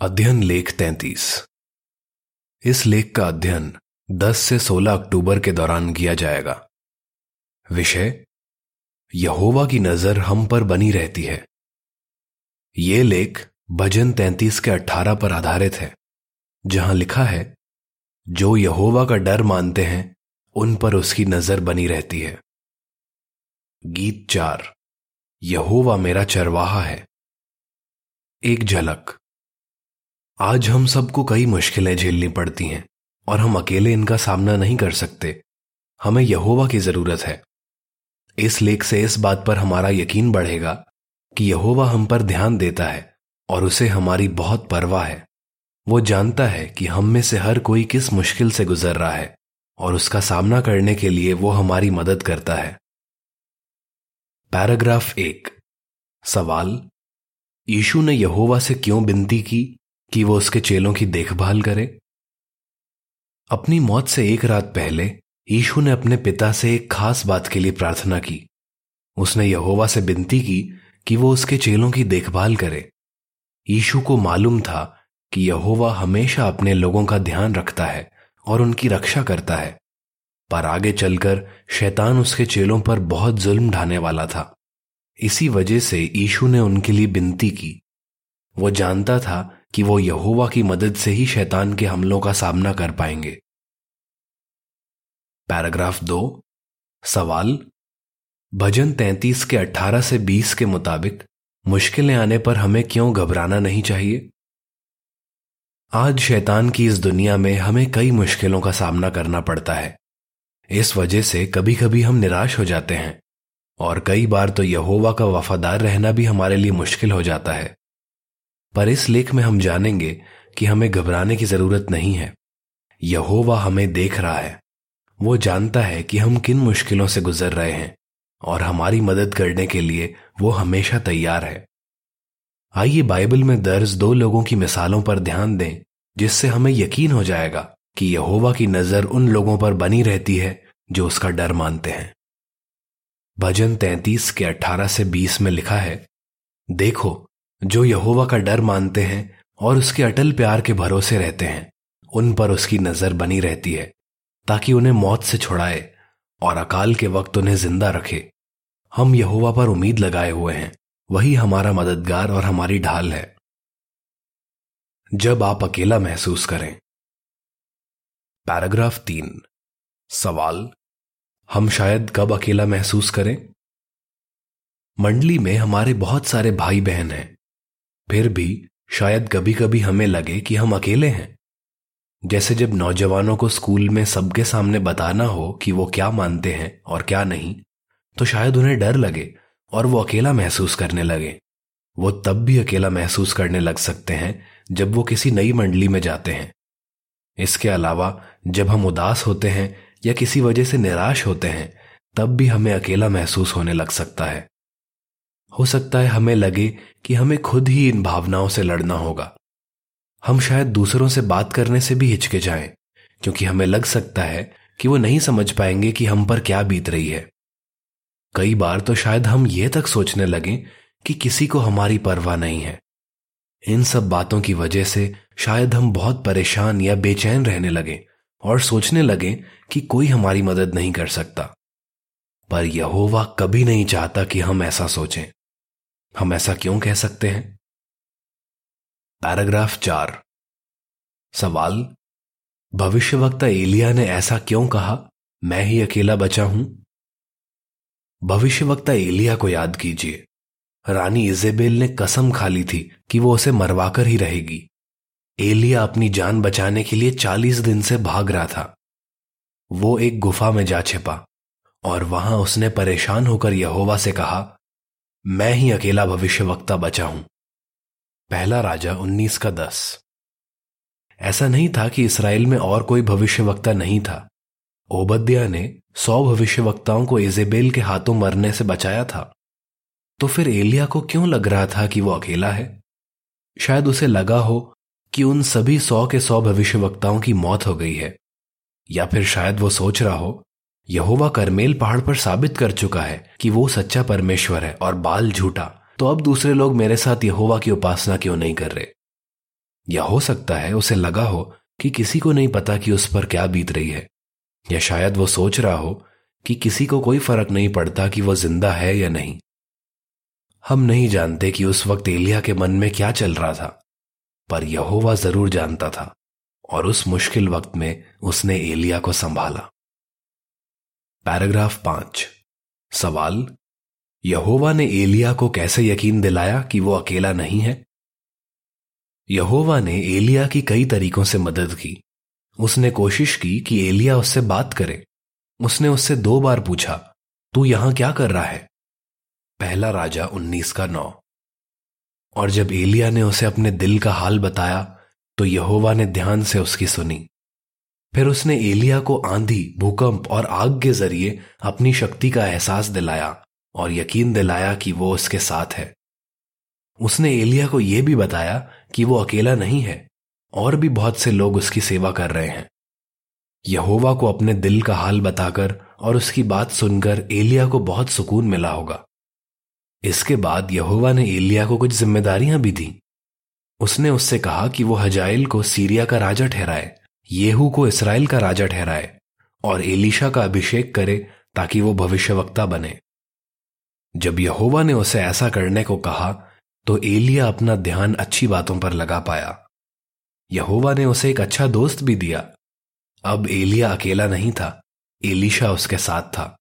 अध्ययन लेख तैतीस। इस लेख का अध्ययन 10 से 16 अक्टूबर के दौरान किया जाएगा। विषय, यहोवा की नज़र हम पर बनी रहती है। ये लेख भजन 33 के 18 पर आधारित है, जहाँ लिखा है, जो यहोवा का डर मानते हैं, उन पर उसकी नज़र बनी रहती है। गीत चार, यहोवा मेरा चरवाहा है। एक झलक। आज हम सबको कई मुश्किलें झेलनी पड़ती हैं, और हम अकेले इनका सामना नहीं कर सकते। हमें यहोवा की ज़रूरत है। इस लेख से इस बात पर हमारा यकीन बढ़ेगा कि यहोवा हम पर ध्यान देता है, और उसे हमारी बहुत परवाह है। वो जानता है कि हम में से हर कोई किस मुश्किल से गुजर रहा है, और उसका सामना करने के लिए वो हमारी मदद करता है। पैराग्राफ एक। सवाल, यीशु ने यहोवा से क्यों विनती की? कि वो उसके चेलों की देखभाल करे। अपनी मौत से एक रात पहले, यीशु ने अपने पिता से एक खास बात के लिए प्रार्थना की। उसने यहोवा से विनती की कि वो उसके चेलों की देखभाल करे। यीशु को मालूम था कि यहोवा हमेशा अपने लोगों का ध्यान रखता है और उनकी रक्षा करता है। पर आगे चलकर, शैतान उसके चेलों पर बहुत जुल्म ढाने वाला था। इसी वजह से यीशु ने उनके लिए विनती की। वो जानता था कि वो यहोवा की मदद से ही शैतान के हमलों का सामना कर पाएँगे। पैराग्राफ दो। सवाल। भजन 33 के 18 से 20 के मुताबिक मुश्किलें आने पर हमें क्यों घबराना नहीं चाहिए? आज शैतान की इस दुनिया में हमें कई मुश्किलों का सामना करना पड़ता है। इस वजह से कभी कभी हम निराश हो जाते हैं और कई बार तो यहोवा का वफादार रहना भी हमारे लिए मुश्किल हो जाता है। पर इस लेख में हम जानेंगे कि हमें घबराने की ज़रूरत नहीं है। यहोवा हमें देख रहा है। वो जानता है कि हम किन मुश्किलों से गुजर रहे हैं और हमारी मदद करने के लिए वो हमेशा तैयार है। आइए बाइबल में दर्ज दो लोगों की मिसालों पर ध्यान दें, जिससे हमें यकीन हो जाएगा कि यहोवा की नज़र उन लोगों पर बनी रहती है जो उसका डर मानते हैं। भजन 33 के 18 से 20 में लिखा है, देखो जो यहोवा का डर मानते हैं और उसके अटल प्यार के भरोसे रहते हैं, उन पर उसकी नज़र बनी रहती है, ताकि उन्हें मौत से छुड़ाए और अकाल के वक्त उन्हें ज़िंदा रखे। हम यहोवा पर उम्मीद लगाए हुए हैं, वही हमारा मददगार और हमारी ढाल है। जब आप अकेला महसूस करें। पैराग्राफ तीन। सवाल, हम शायद कब अकेला महसूस करें? मंडली में हमारे बहुत सारे भाई बहन हैं। फिर भी शायद कभी कभी हमें लगे कि हम अकेले हैं। जैसे जब नौजवानों को स्कूल में सबके सामने बताना हो कि वो क्या मानते हैं और क्या नहीं तो शायद उन्हें डर लगे और वो अकेला महसूस करने लगे। वो तब भी अकेला महसूस करने लग सकते हैं जब वो किसी नई मंडली में जाते हैं। इसके अलावा जब हम उदास होते हैं या किसी वजह से निराश होते हैं, तब भी हमें अकेला महसूस होने लग सकता है। हो सकता है हमें लगे कि हमें खुद ही इन भावनाओं से लड़ना होगा। हम शायद दूसरों से बात करने से भी हिचके जाएँ, क्योंकि हमें लग सकता है कि वो नहीं समझ पाएँगे कि हम पर क्या बीत रही है। कई बार तो शायद हम ये तक सोचने लगे कि किसी को हमारी परवाह नहीं है। इन सब बातों की वजह से शायद हम बहुत परेशान या बेचैन रहने लगे और सोचने लगे कि कोई हमारी मदद नहीं कर सकता। पर यहोवा कभी नहीं चाहता कि हम ऐसा सोचें। हम ऐसा क्यों कह सकते हैं? पैराग्राफ चार। सवाल, भविष्यवक्ता एलिया ने ऐसा क्यों कहा, मैं ही अकेला बचा हूँ? भविष्यवक्ता एलिया को याद कीजिए। रानी इजेबेल ने कसम खा ली थी कि वो उसे मरवाकर ही रहेगी। एलिया अपनी जान बचाने के लिए चालीस दिन से भाग रहा था। वो एक गुफा में जा छिपा और वहाँ उसने परेशान होकर यहोवा से कहा मैं ही अकेला भविष्यवक्ता बचा हूँ। पहला राजा उन्नीस का दस। ऐसा नहीं था कि इसराइल में और कोई भविष्यवक्ता नहीं था। ओबद्या ने सौ भविष्यवक्ताओं को इजेबेल के हाथों मरने से बचाया था। तो फिर एलिया को क्यों लग रहा था कि वो अकेला है? शायद उसे लगा हो कि उन सभी सौ के सौ भविष्यवक्ताओं की मौत हो गई है, या फिर शायद वो सोच रहा हो यहोवा करमेल पहाड़ पर साबित कर चुका है कि वो सच्चा परमेश्वर है और बाल झूठा। तो अब दूसरे लोग मेरे साथ यहोवा की उपासना क्यों नहीं कर रहे? या हो सकता है उसे लगा हो कि किसी को नहीं पता कि उस पर क्या बीत रही है। या शायद वो सोच रहा हो कि किसी को कोई फ़र्क नहीं पड़ता कि वो ज़िंदा है या नहीं। हम नहीं जानते कि उस वक्त एलिया के मन में क्या चल रहा था, पर यहोवा ज़रूर जानता था और उस मुश्किल वक्त में उसने एलिया को संभाला। पैराग्राफ पाँच। सवाल, यहोवा ने एलिया को कैसे यकीन दिलाया कि वो अकेला नहीं है? यहोवा ने एलिया की कई तरीकों से मदद की। उसने कोशिश की कि एलिया उससे बात करे। उसने उससे दो बार पूछा, तू यहाँ क्या कर रहा है? पहला राजा उन्नीस का नौ। और जब एलिया ने उसे अपने दिल का हाल बताया तो यहोवा ने ध्यान से उसकी सुनी। फिर उसने एलिया को आंधी, भूकंप और आग के ज़रिए अपनी शक्ति का एहसास दिलाया और यकीन दिलाया कि वो उसके साथ है। उसने एलिया को यह भी बताया कि वो अकेला नहीं है, और भी बहुत से लोग उसकी सेवा कर रहे हैं। यहोवा को अपने दिल का हाल बताकर और उसकी बात सुनकर एलिया को बहुत सुकून मिला होगा। इसके बाद यहोवा ने एलिया को कुछ जिम्मेदारियाँ भी दी। उसने उससे कहा कि वो हजाइल को सीरिया का राजा ठहराए। येहू को इसराइल का राजा ठहराए और एलिशा का अभिषेक करे ताकि वो भविष्यवक्ता बने। जब यहोवा ने उसे ऐसा करने को कहा तो एलिया अपना ध्यान अच्छी बातों पर लगा पाया। यहोवा ने उसे एक अच्छा दोस्त भी दिया। अब एलिया अकेला नहीं था, एलिशा उसके साथ था।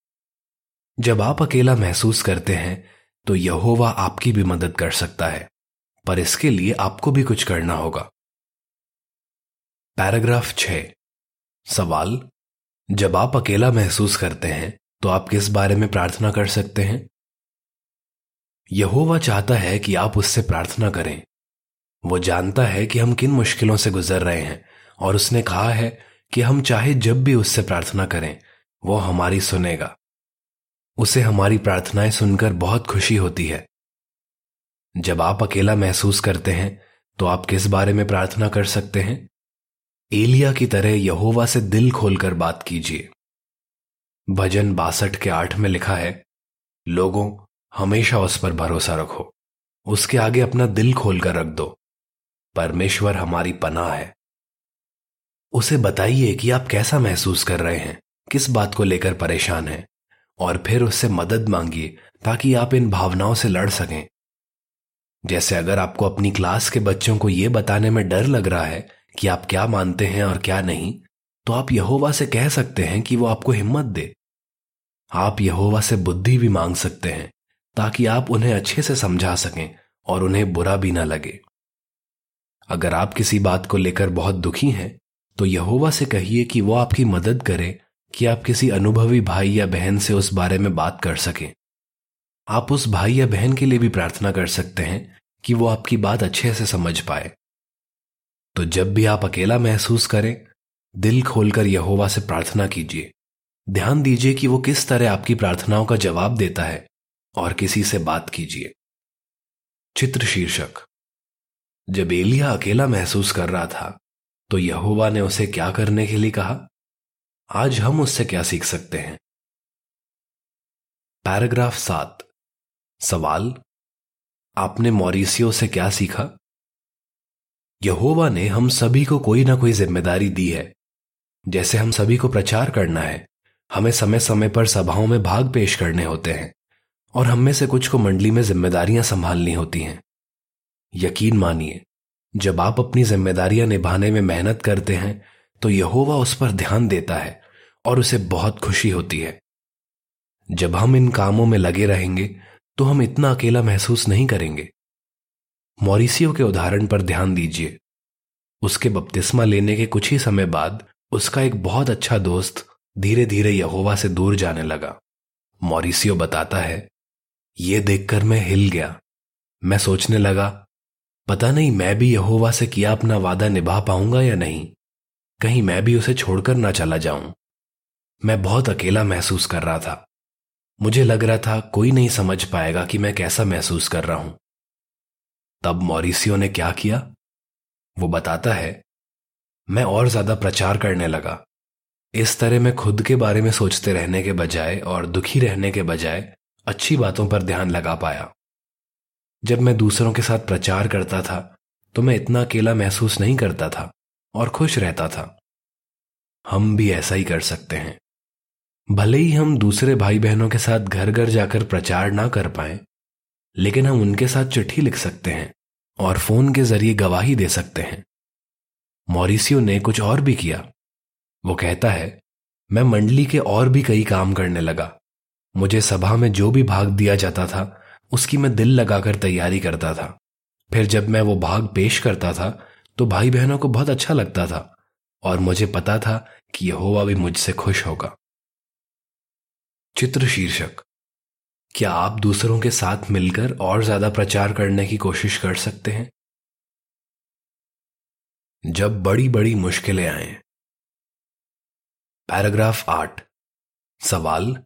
जब आप अकेला महसूस करते हैं तो यहोवा आपकी भी मदद कर सकता है, पर इसके लिए आपको भी कुछ करना होगा। पैराग्राफ छ। सवाल, जब आप अकेला महसूस करते हैं तो आप किस बारे में प्रार्थना कर सकते हैं? यहोवा चाहता है कि आप उससे प्रार्थना करें। वो जानता है कि हम किन मुश्किलों से गुजर रहे हैं, और उसने कहा है कि हम चाहे जब भी उससे प्रार्थना करें, वो हमारी सुनेगा। उसे हमारी प्रार्थनाएँ सुनकर बहुत खुशी होती है। जब आप अकेला महसूस करते हैं तो आप किस बारे में प्रार्थना कर सकते हैं? एलिया की तरह यहोवा से दिल खोलकर बात कीजिए। भजन बासठ के आठ में लिखा है, लोगों, हमेशा उस पर भरोसा रखो। उसके आगे अपना दिल खोलकर रख दो। परमेश्वर हमारी पनाह है। उसे बताइए कि आप कैसा महसूस कर रहे हैं, किस बात को लेकर परेशान हैं, और फिर उससे मदद मांगिए ताकि आप इन भावनाओं से लड़ सकें। जैसे अगर आपको अपनी क्लास के बच्चों को यह बताने में डर लग रहा है कि आप क्या मानते हैं और क्या नहीं तो आप यहोवा से कह सकते हैं कि वो आपको हिम्मत दे। आप यहोवा से बुद्धि भी मांग सकते हैं, ताकि आप उन्हें अच्छे से समझा सकें और उन्हें बुरा भी ना लगे। अगर आप किसी बात को लेकर बहुत दुखी हैं तो यहोवा से कहिए कि वो आपकी मदद करे कि आप किसी अनुभवी भाई या बहन से उस बारे में बात कर सकें। आप उस भाई या बहन के लिए भी प्रार्थना कर सकते हैं कि वो आपकी बात अच्छे से समझ पाए। तो जब भी आप अकेला महसूस करें, दिल खोलकर यहोवा से प्रार्थना कीजिए। ध्यान दीजिए कि वो किस तरह आपकी प्रार्थनाओं का जवाब देता है और किसी से बात कीजिए। चित्र शीर्षक। जब एलिया अकेला महसूस कर रहा था तो यहोवा ने उसे क्या करने के लिए कहा? आज हम उससे क्या सीख सकते हैं? पैराग्राफ सात। सवाल, आपने मॉरिसियो से क्या सीखा? यहोवा ने हम सभी को कोई ना कोई ज़िम्मेदारी दी है। जैसे हम सभी को प्रचार करना है, हमें समय समय पर सभाओं में भाग पेश करने होते हैं, और हम में से कुछ को मंडली में जिम्मेदारियाँ संभालनी होती हैं। यकीन मानिए, जब आप अपनी जिम्मेदारियाँ निभाने में मेहनत करते हैं तो यहोवा उस पर ध्यान देता है और उसे बहुत खुशी होती है। जब हम इन कामों में लगे रहेंगे तो हम इतना अकेला महसूस नहीं करेंगे। मॉरिसियो के उदाहरण पर ध्यान दीजिए। उसके बपतिस्मा लेने के कुछ ही समय बाद उसका एक बहुत अच्छा दोस्त धीरे धीरे यहोवा से दूर जाने लगा। मॉरिसियो बताता है, ये देखकर मैं हिल गया। मैं सोचने लगा, पता नहीं मैं भी यहोवा से किया अपना वादा निभा पाऊँगा या नहीं। कहीं मैं भी उसे छोड़कर ना चला जाऊँ। मैं बहुत अकेला महसूस कर रहा था। मुझे लग रहा था कोई नहीं समझ पाएगा कि मैं कैसा महसूस कर रहा हूँ। तब मॉरिसियो ने क्या किया? वो बताता है, मैं और ज़्यादा प्रचार करने लगा। इस तरह मैं खुद के बारे में सोचते रहने के बजाय और दुखी रहने के बजाय अच्छी बातों पर ध्यान लगा पाया। जब मैं दूसरों के साथ प्रचार करता था तो मैं इतना अकेला महसूस नहीं करता था और खुश रहता था। हम भी ऐसा ही कर सकते हैं। भले ही हम दूसरे भाई बहनों के साथ घर घर जाकर प्रचार ना कर पाए लेकिन हम उनके साथ चिट्ठी लिख सकते हैं और फ़ोन के ज़रिए गवाही दे सकते हैं। मॉरिसियो ने कुछ और भी किया। वो कहता है, मैं मंडली के और भी कई काम करने लगा। मुझे सभा में जो भी भाग दिया जाता था, उसकी मैं दिल लगाकर तैयारी करता था। फिर जब मैं वो भाग पेश करता था तो भाई बहनों को बहुत अच्छा लगता था और मुझे पता था कि यहोवा भी मुझसे खुश होगा। चित्र शीर्षक क्या आप दूसरों के साथ मिलकर और ज़्यादा प्रचार करने की कोशिश कर सकते हैं? जब बड़ी बड़ी मुश्किलें आए। पैराग्राफ आठ। सवाल,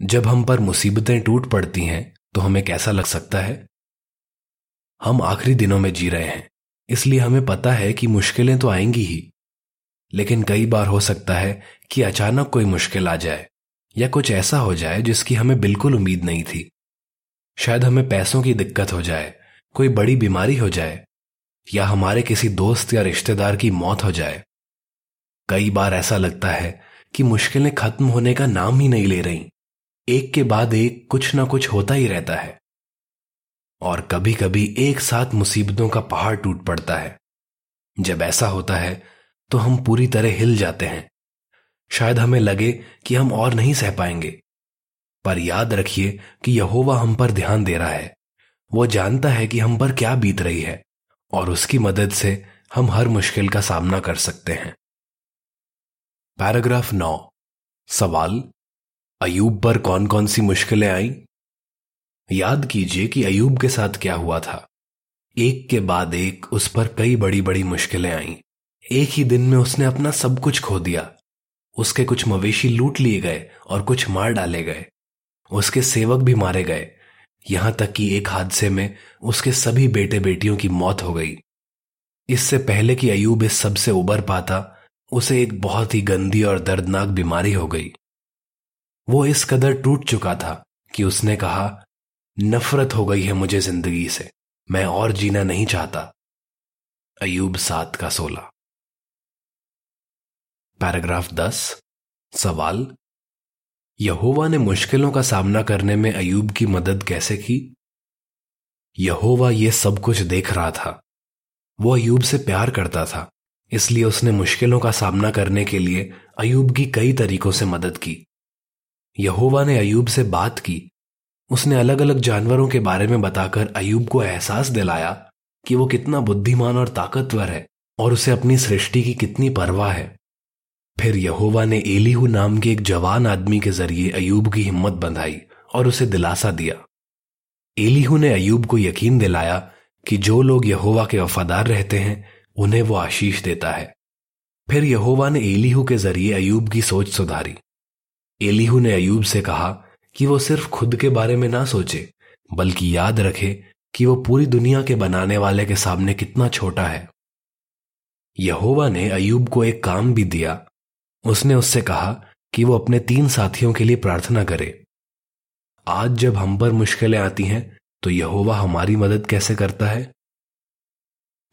जब हम पर मुसीबतें टूट पड़ती हैं तो हमें कैसा लग सकता है? हम आखिरी दिनों में जी रहे हैं, इसलिए हमें पता है कि मुश्किलें तो आएँगी ही। लेकिन कई बार हो सकता है कि अचानक कोई मुश्किल आ जाए। या कुछ ऐसा हो जाए जिसकी हमें बिल्कुल उम्मीद नहीं थी। शायद हमें पैसों की दिक्कत हो जाए, कोई बड़ी बीमारी हो जाए, या हमारे किसी दोस्त या रिश्तेदार की मौत हो जाए। कई बार ऐसा लगता है कि मुश्किलें खत्म होने का नाम ही नहीं ले रही। एक के बाद एक कुछ ना कुछ होता ही रहता है। और कभी कभी एक साथ मुसीबतों का पहाड़ टूट पड़ता है। जब ऐसा होता है तो हम पूरी तरह हिल जाते हैं। शायद हमें लगे कि हम और नहीं सह पाएँगे। पर याद रखिए कि यहोवा हम पर ध्यान दे रहा है। वो जानता है कि हम पर क्या बीत रही है और उसकी मदद से हम हर मुश्किल का सामना कर सकते हैं। पैराग्राफ नौ। सवाल, अयूब पर कौन कौन सी मुश्किलें आई? याद कीजिए कि अयूब के साथ क्या हुआ था। एक के बाद एक उस पर कई बड़ी बड़ी मुश्किलें आईं। एक ही दिन में उसने अपना सब कुछ खो दिया। उसके कुछ मवेशी लूट लिए गए और कुछ मार डाले गए। उसके सेवक भी मारे गए। यहाँ तक कि एक हादसे में उसके सभी बेटे बेटियों की मौत हो गई। इससे पहले कि अयूब इस सबसे उबर पाता, उसे एक बहुत ही गंदी और दर्दनाक बीमारी हो गई। वो इस कदर टूट चुका था कि उसने कहा, नफरत हो गई है मुझे ज़िंदगी से, मैं और जीना नहीं चाहता। अयूब सात का सोलह। पैराग्राफ दस, सवाल, यहोवा ने मुश्किलों का सामना करने में अयूब की मदद कैसे की? यहोवा यह सब कुछ देख रहा था। वो अयूब से प्यार करता था, इसलिए उसने मुश्किलों का सामना करने के लिए अयूब की कई तरीकों से मदद की। यहोवा ने अयूब से बात की। उसने अलग अलग जानवरों के बारे में बताकर अयूब को एहसास दिलाया कि वो कितना बुद्धिमान और ताकतवर है, और उसे अपनी सृष्टि की कितनी परवाह है। फिर यहोवा ने एलीहू नाम के एक जवान आदमी के ज़रिए अयूब की हिम्मत बंधाई और उसे दिलासा दिया। एलीहू ने अयूब को यकीन दिलाया कि जो लोग यहोवा के वफादार रहते हैं, उन्हें वो आशीष देता है। फिर यहोवा ने एलीहू के ज़रिए अयूब की सोच सुधारी। एलीहू ने अयूब से कहा कि वो सिर्फ़ खुद के बारे में ना सोचे, बल्कि याद रखे कि वो पूरी दुनिया के बनाने वाले के सामने कितना छोटा है। यहोवा ने अयूब को एक काम भी दिया उसने उससे कहा कि वो अपने तीन साथियों के लिए प्रार्थना करे। आज जब हम पर मुश्किलें आती हैं तो यहोवा हमारी मदद कैसे करता है?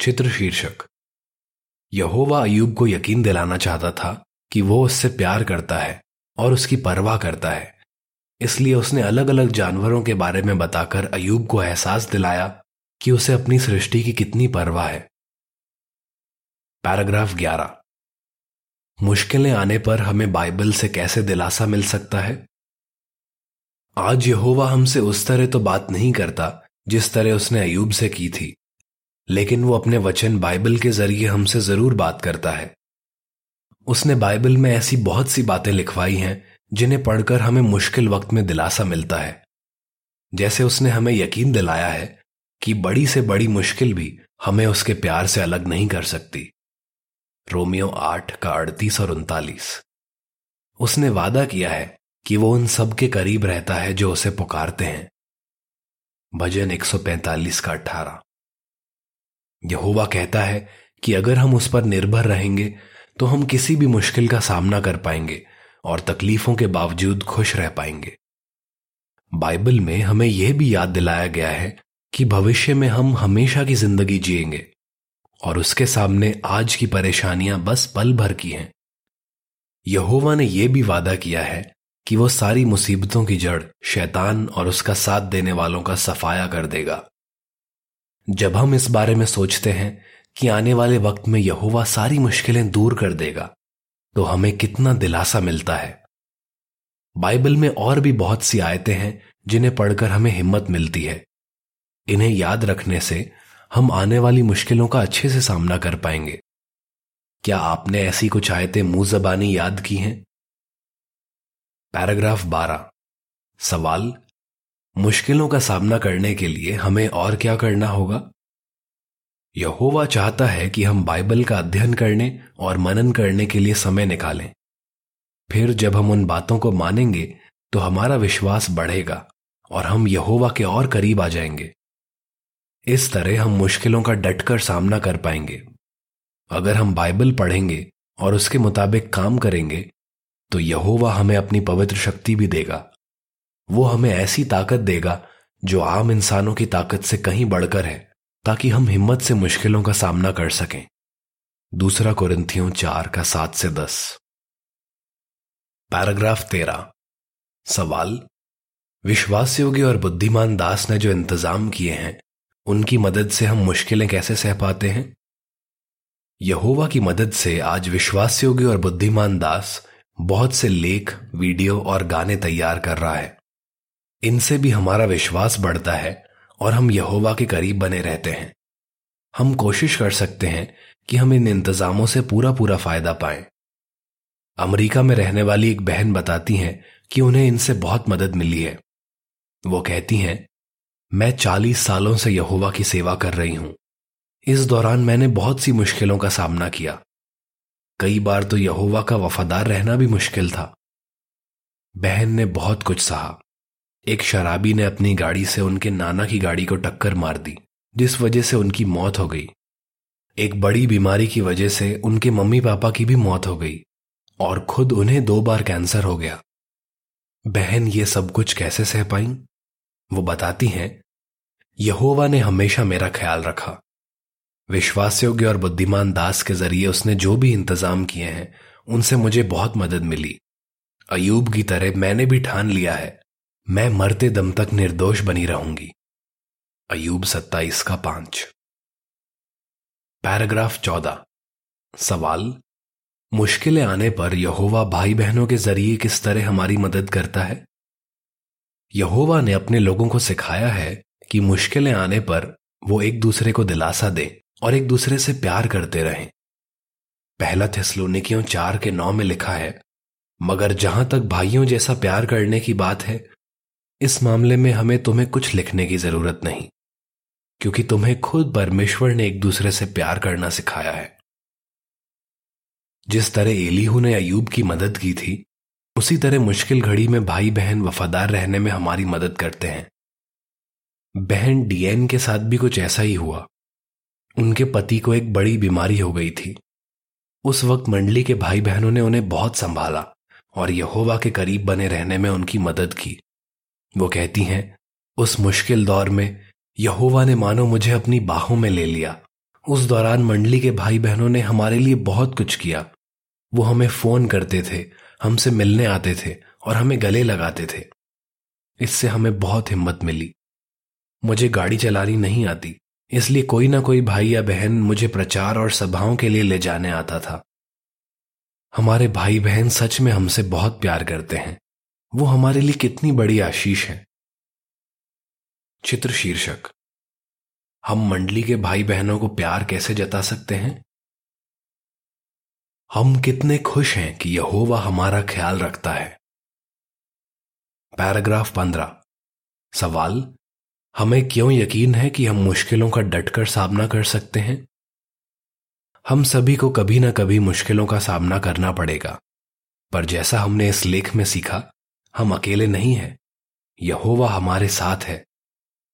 चित्र शीर्षक। यहोवा अयूब को यकीन दिलाना चाहता था कि वो उससे प्यार करता है और उसकी परवाह करता है। इसलिए उसने अलग अलग जानवरों के बारे में बताकर अयूब को एहसास दिलाया कि उसे अपनी सृष्टि की कितनी परवाह है। पैराग्राफ 11 मुश्किलें आने पर हमें बाइबल से कैसे दिलासा मिल सकता है? आज यहोवा हमसे उस तरह तो बात नहीं करता, जिस तरह उसने अयूब से की थी। लेकिन वो अपने वचन बाइबल के ज़रिए हमसे ज़रूर बात करता है। उसने बाइबल में ऐसी बहुत सी बातें लिखवाई हैं, जिन्हें पढ़कर हमें मुश्किल वक्त में दिलासा मिलता है। जैसे उसने हमें यकीन दिलाया है कि बड़ी से बड़ी मुश्किल भी हमें उसके प्यार से अलग नहीं कर सकती। रोमियो आठ का अड़तीस और उनतालीस। उसने वादा किया है कि वो उन सब के करीब रहता है जो उसे पुकारते हैं। भजन 145 का अठारह। यहोवा कहता है कि अगर हम उस पर निर्भर रहेंगे तो हम किसी भी मुश्किल का सामना कर पाएँगे और तकलीफों के बावजूद खुश रह पाएँगे। बाइबल में हमें यह भी याद दिलाया गया है कि भविष्य में हम हमेशा की ज़िंदगी जिएँगे। और उसके सामने आज की परेशानियाँ बस पल भर की हैं। यहोवा ने यह भी वादा किया है कि वो सारी मुसीबतों की जड़ शैतान और उसका साथ देने वालों का सफाया कर देगा। जब हम इस बारे में सोचते हैं कि आने वाले वक्त में यहोवा सारी मुश्किलें दूर कर देगा तो हमें कितना दिलासा मिलता है। बाइबल में और भी बहुत सी आयतें हैं जिन्हें पढ़कर हमें हिम्मत मिलती है। इन्हें याद रखने से हम आने वाली मुश्किलों का अच्छे से सामना कर पाएँगे। क्या आपने ऐसी कुछ आयतें मुँह जबानी याद की हैं? पैराग्राफ 12 सवाल, मुश्किलों का सामना करने के लिए हमें और क्या करना होगा? यहोवा चाहता है कि हम बाइबल का अध्ययन करने और मनन करने के लिए समय निकालें। फिर जब हम उन बातों को मानेंगे तो हमारा विश्वास बढ़ेगा और हम यहोवा के और करीब आ जाएँगे। इस तरह हम मुश्किलों का डटकर सामना कर पाएँगे। अगर हम बाइबल पढ़ेंगे और उसके मुताबिक काम करेंगे तो यहोवा हमें अपनी पवित्र शक्ति भी देगा। वो हमें ऐसी ताकत देगा जो आम इंसानों की ताकत से कहीं बढ़कर है, ताकि हम हिम्मत से मुश्किलों का सामना कर सकें। दूसरा कुरिंथियों चार का सात से दस। पैराग्राफ तेरह। सवाल। विश्वासयोग्य और बुद्धिमान दास ने जो इंतज़ाम किए हैं उनकी मदद से हम मुश्किलें कैसे सह पाते हैं? यहोवा की मदद से आज विश्वास योगी और बुद्धिमान दास बहुत से लेख, वीडियो और गाने तैयार कर रहा है। इनसे भी हमारा विश्वास बढ़ता है और हम यहोवा के करीब बने रहते हैं। हम कोशिश कर सकते हैं कि हम इन इंतजामों से पूरा पूरा फ़ायदा पाएँ। अमेरिका में रहने वाली एक बहन बताती हैं कि उन्हें इनसे बहुत मदद मिली है। वो कहती हैं मैं चालीस सालों से यहोवा की सेवा कर रही हूँ। इस दौरान मैंने बहुत सी मुश्किलों का सामना किया। कई बार तो यहोवा का वफादार रहना भी मुश्किल था। बहन ने बहुत कुछ सहा। एक शराबी ने अपनी गाड़ी से उनके नाना की गाड़ी को टक्कर मार दी, जिस वजह से उनकी मौत हो गई। एक बड़ी बीमारी की वजह से उनके मम्मी पापा की भी मौत हो गई और खुद उन्हें दो बार कैंसर हो गया। बहन ये सब कुछ कैसे सह पाई? वो बताती हैं यहोवा ने हमेशा मेरा ख्याल रखा। विश्वासयोग्य और बुद्धिमान दास के ज़रिए उसने जो भी इंतज़ाम किए हैं, उनसे मुझे बहुत मदद मिली। अयूब की तरह मैंने भी ठान लिया है। मैं मरते दम तक निर्दोष बनी रहूँगी। अयूब सत्ताईस का पाँच। पैराग्राफ चौदह। सवाल, मुश्किलें आने पर यहोवा भाई बहनों के ज़रिए किस तरह हमारी मदद करता है? यहोवा ने अपने लोगों को सिखाया है कि मुश्किलें आने पर वो एक दूसरे को दिलासा दें और एक दूसरे से प्यार करते रहें। पहला थिसलोनिकियों चार के नौ में लिखा है, मगर जहाँ तक भाइयों जैसा प्यार करने की बात है, इस मामले में हमें तुम्हें कुछ लिखने की ज़रूरत नहीं, क्योंकि तुम्हें खुद परमेश्वर ने एक दूसरे से प्यार करना सिखाया है। जिस तरह एलीहू ने अयूब की मदद की थी, उसी तरह मुश्किल घड़ी में भाई बहन वफादार रहने में हमारी मदद करते हैं। बहन डीएन के साथ भी कुछ ऐसा ही हुआ। उनके पति को एक बड़ी बीमारी हो गई थी। उस वक्त मंडली के भाई बहनों ने उन्हें बहुत संभाला और यहोवा के करीब बने रहने में उनकी मदद की। वो कहती हैं, उस मुश्किल दौर में यहोवा ने मानो मुझे अपनी बाहों में ले लिया। उस दौरान मंडली के भाई बहनों ने हमारे लिए बहुत कुछ किया। वो हमें फ़ोन करते थे, हमसे मिलने आते थे और हमें गले लगाते थे। इससे हमें बहुत हिम्मत मिली। मुझे गाड़ी चलानी नहीं आती। इसलिए कोई ना कोई भाई या बहन मुझे प्रचार और सभाओं के लिए ले जाने आता था। हमारे भाई बहन सच में हमसे बहुत प्यार करते हैं। वो हमारे लिए कितनी बड़ी आशीष है। चित्र शीर्षक। हम मंडली के भाई बहनों को प्यार कैसे जता सकते हैं? हम कितने खुश हैं कि यहोवा हमारा ख्याल रखता है। पैराग्राफ पंद्रह। सवाल हमें क्यों यकीन है कि हम मुश्किलों का डटकर सामना कर सकते हैं? हम सभी को कभी ना कभी मुश्किलों का सामना करना पड़ेगा। पर जैसा हमने इस लेख में सीखा, हम अकेले नहीं हैं। यहोवा हमारे साथ है।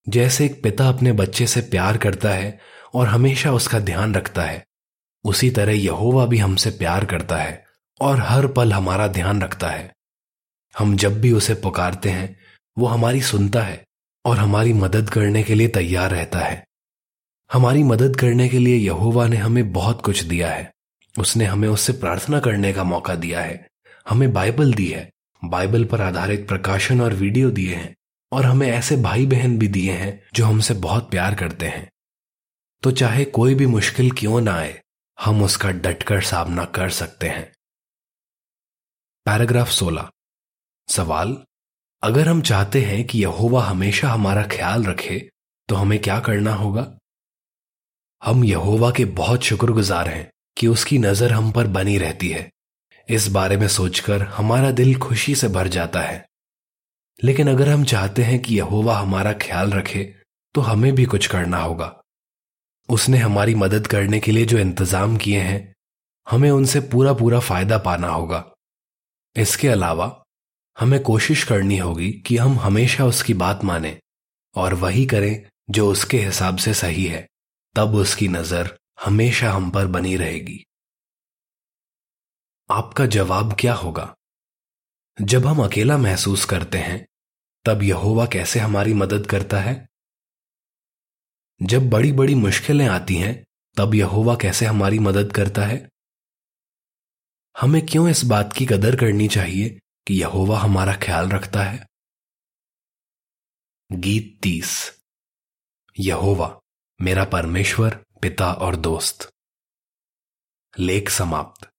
जैसे एक पिता अपने बच्चे से प्यार करता है और हमेशा उसका ध्यान रखता है, उसी तरह यहोवा भी हमसे प्यार करता है और हर पल हमारा ध्यान रखता है। हम जब भी उसे पुकारते हैं, वो हमारी सुनता है। और हमारी मदद करने के लिए तैयार रहता है। हमारी मदद करने के लिए यहोवा ने हमें बहुत कुछ दिया है। उसने हमें उससे प्रार्थना करने का मौका दिया है। हमें बाइबल दी है। बाइबल पर आधारित प्रकाशन और वीडियो दिए हैं। और हमें ऐसे भाई बहन भी दिए हैं जो हमसे बहुत प्यार करते हैं। तो चाहे कोई भी मुश्किल क्यों ना आए, हम उसका डटकर सामना कर सकते हैं। पैराग्राफ 16 सवाल अगर हम चाहते हैं कि यहोवा हमेशा हमारा ख्याल रखे तो हमें क्या करना होगा? हम यहोवा के बहुत शुक्रगुजार हैं कि उसकी नज़र हम पर बनी रहती है। इस बारे में सोचकर हमारा दिल खुशी से भर जाता है। लेकिन अगर हम चाहते हैं कि यहोवा हमारा ख्याल रखे तो हमें भी कुछ करना होगा। उसने हमारी मदद करने के लिए जो इंतज़ाम किए हैं, हमें उनसे पूरा पूरा फ़ायदा पाना होगा। इसके अलावा हमें कोशिश करनी होगी कि हम हमेशा उसकी बात माने और वही करें जो उसके हिसाब से सही है। तब उसकी नज़र हमेशा हम पर बनी रहेगी। आपका जवाब क्या होगा? जब हम अकेला महसूस करते हैं, तब यहोवा कैसे हमारी मदद करता है? जब बड़ी बड़ी मुश्किलें आती हैं, तब यहोवा कैसे हमारी मदद करता है? हमें क्यों इस बात की कदर करनी चाहिए कि यहोवा हमारा ख्याल रखता है। गीत तीस। यहोवा, मेरा परमेश्वर, पिता और दोस्त। लेख समाप्त।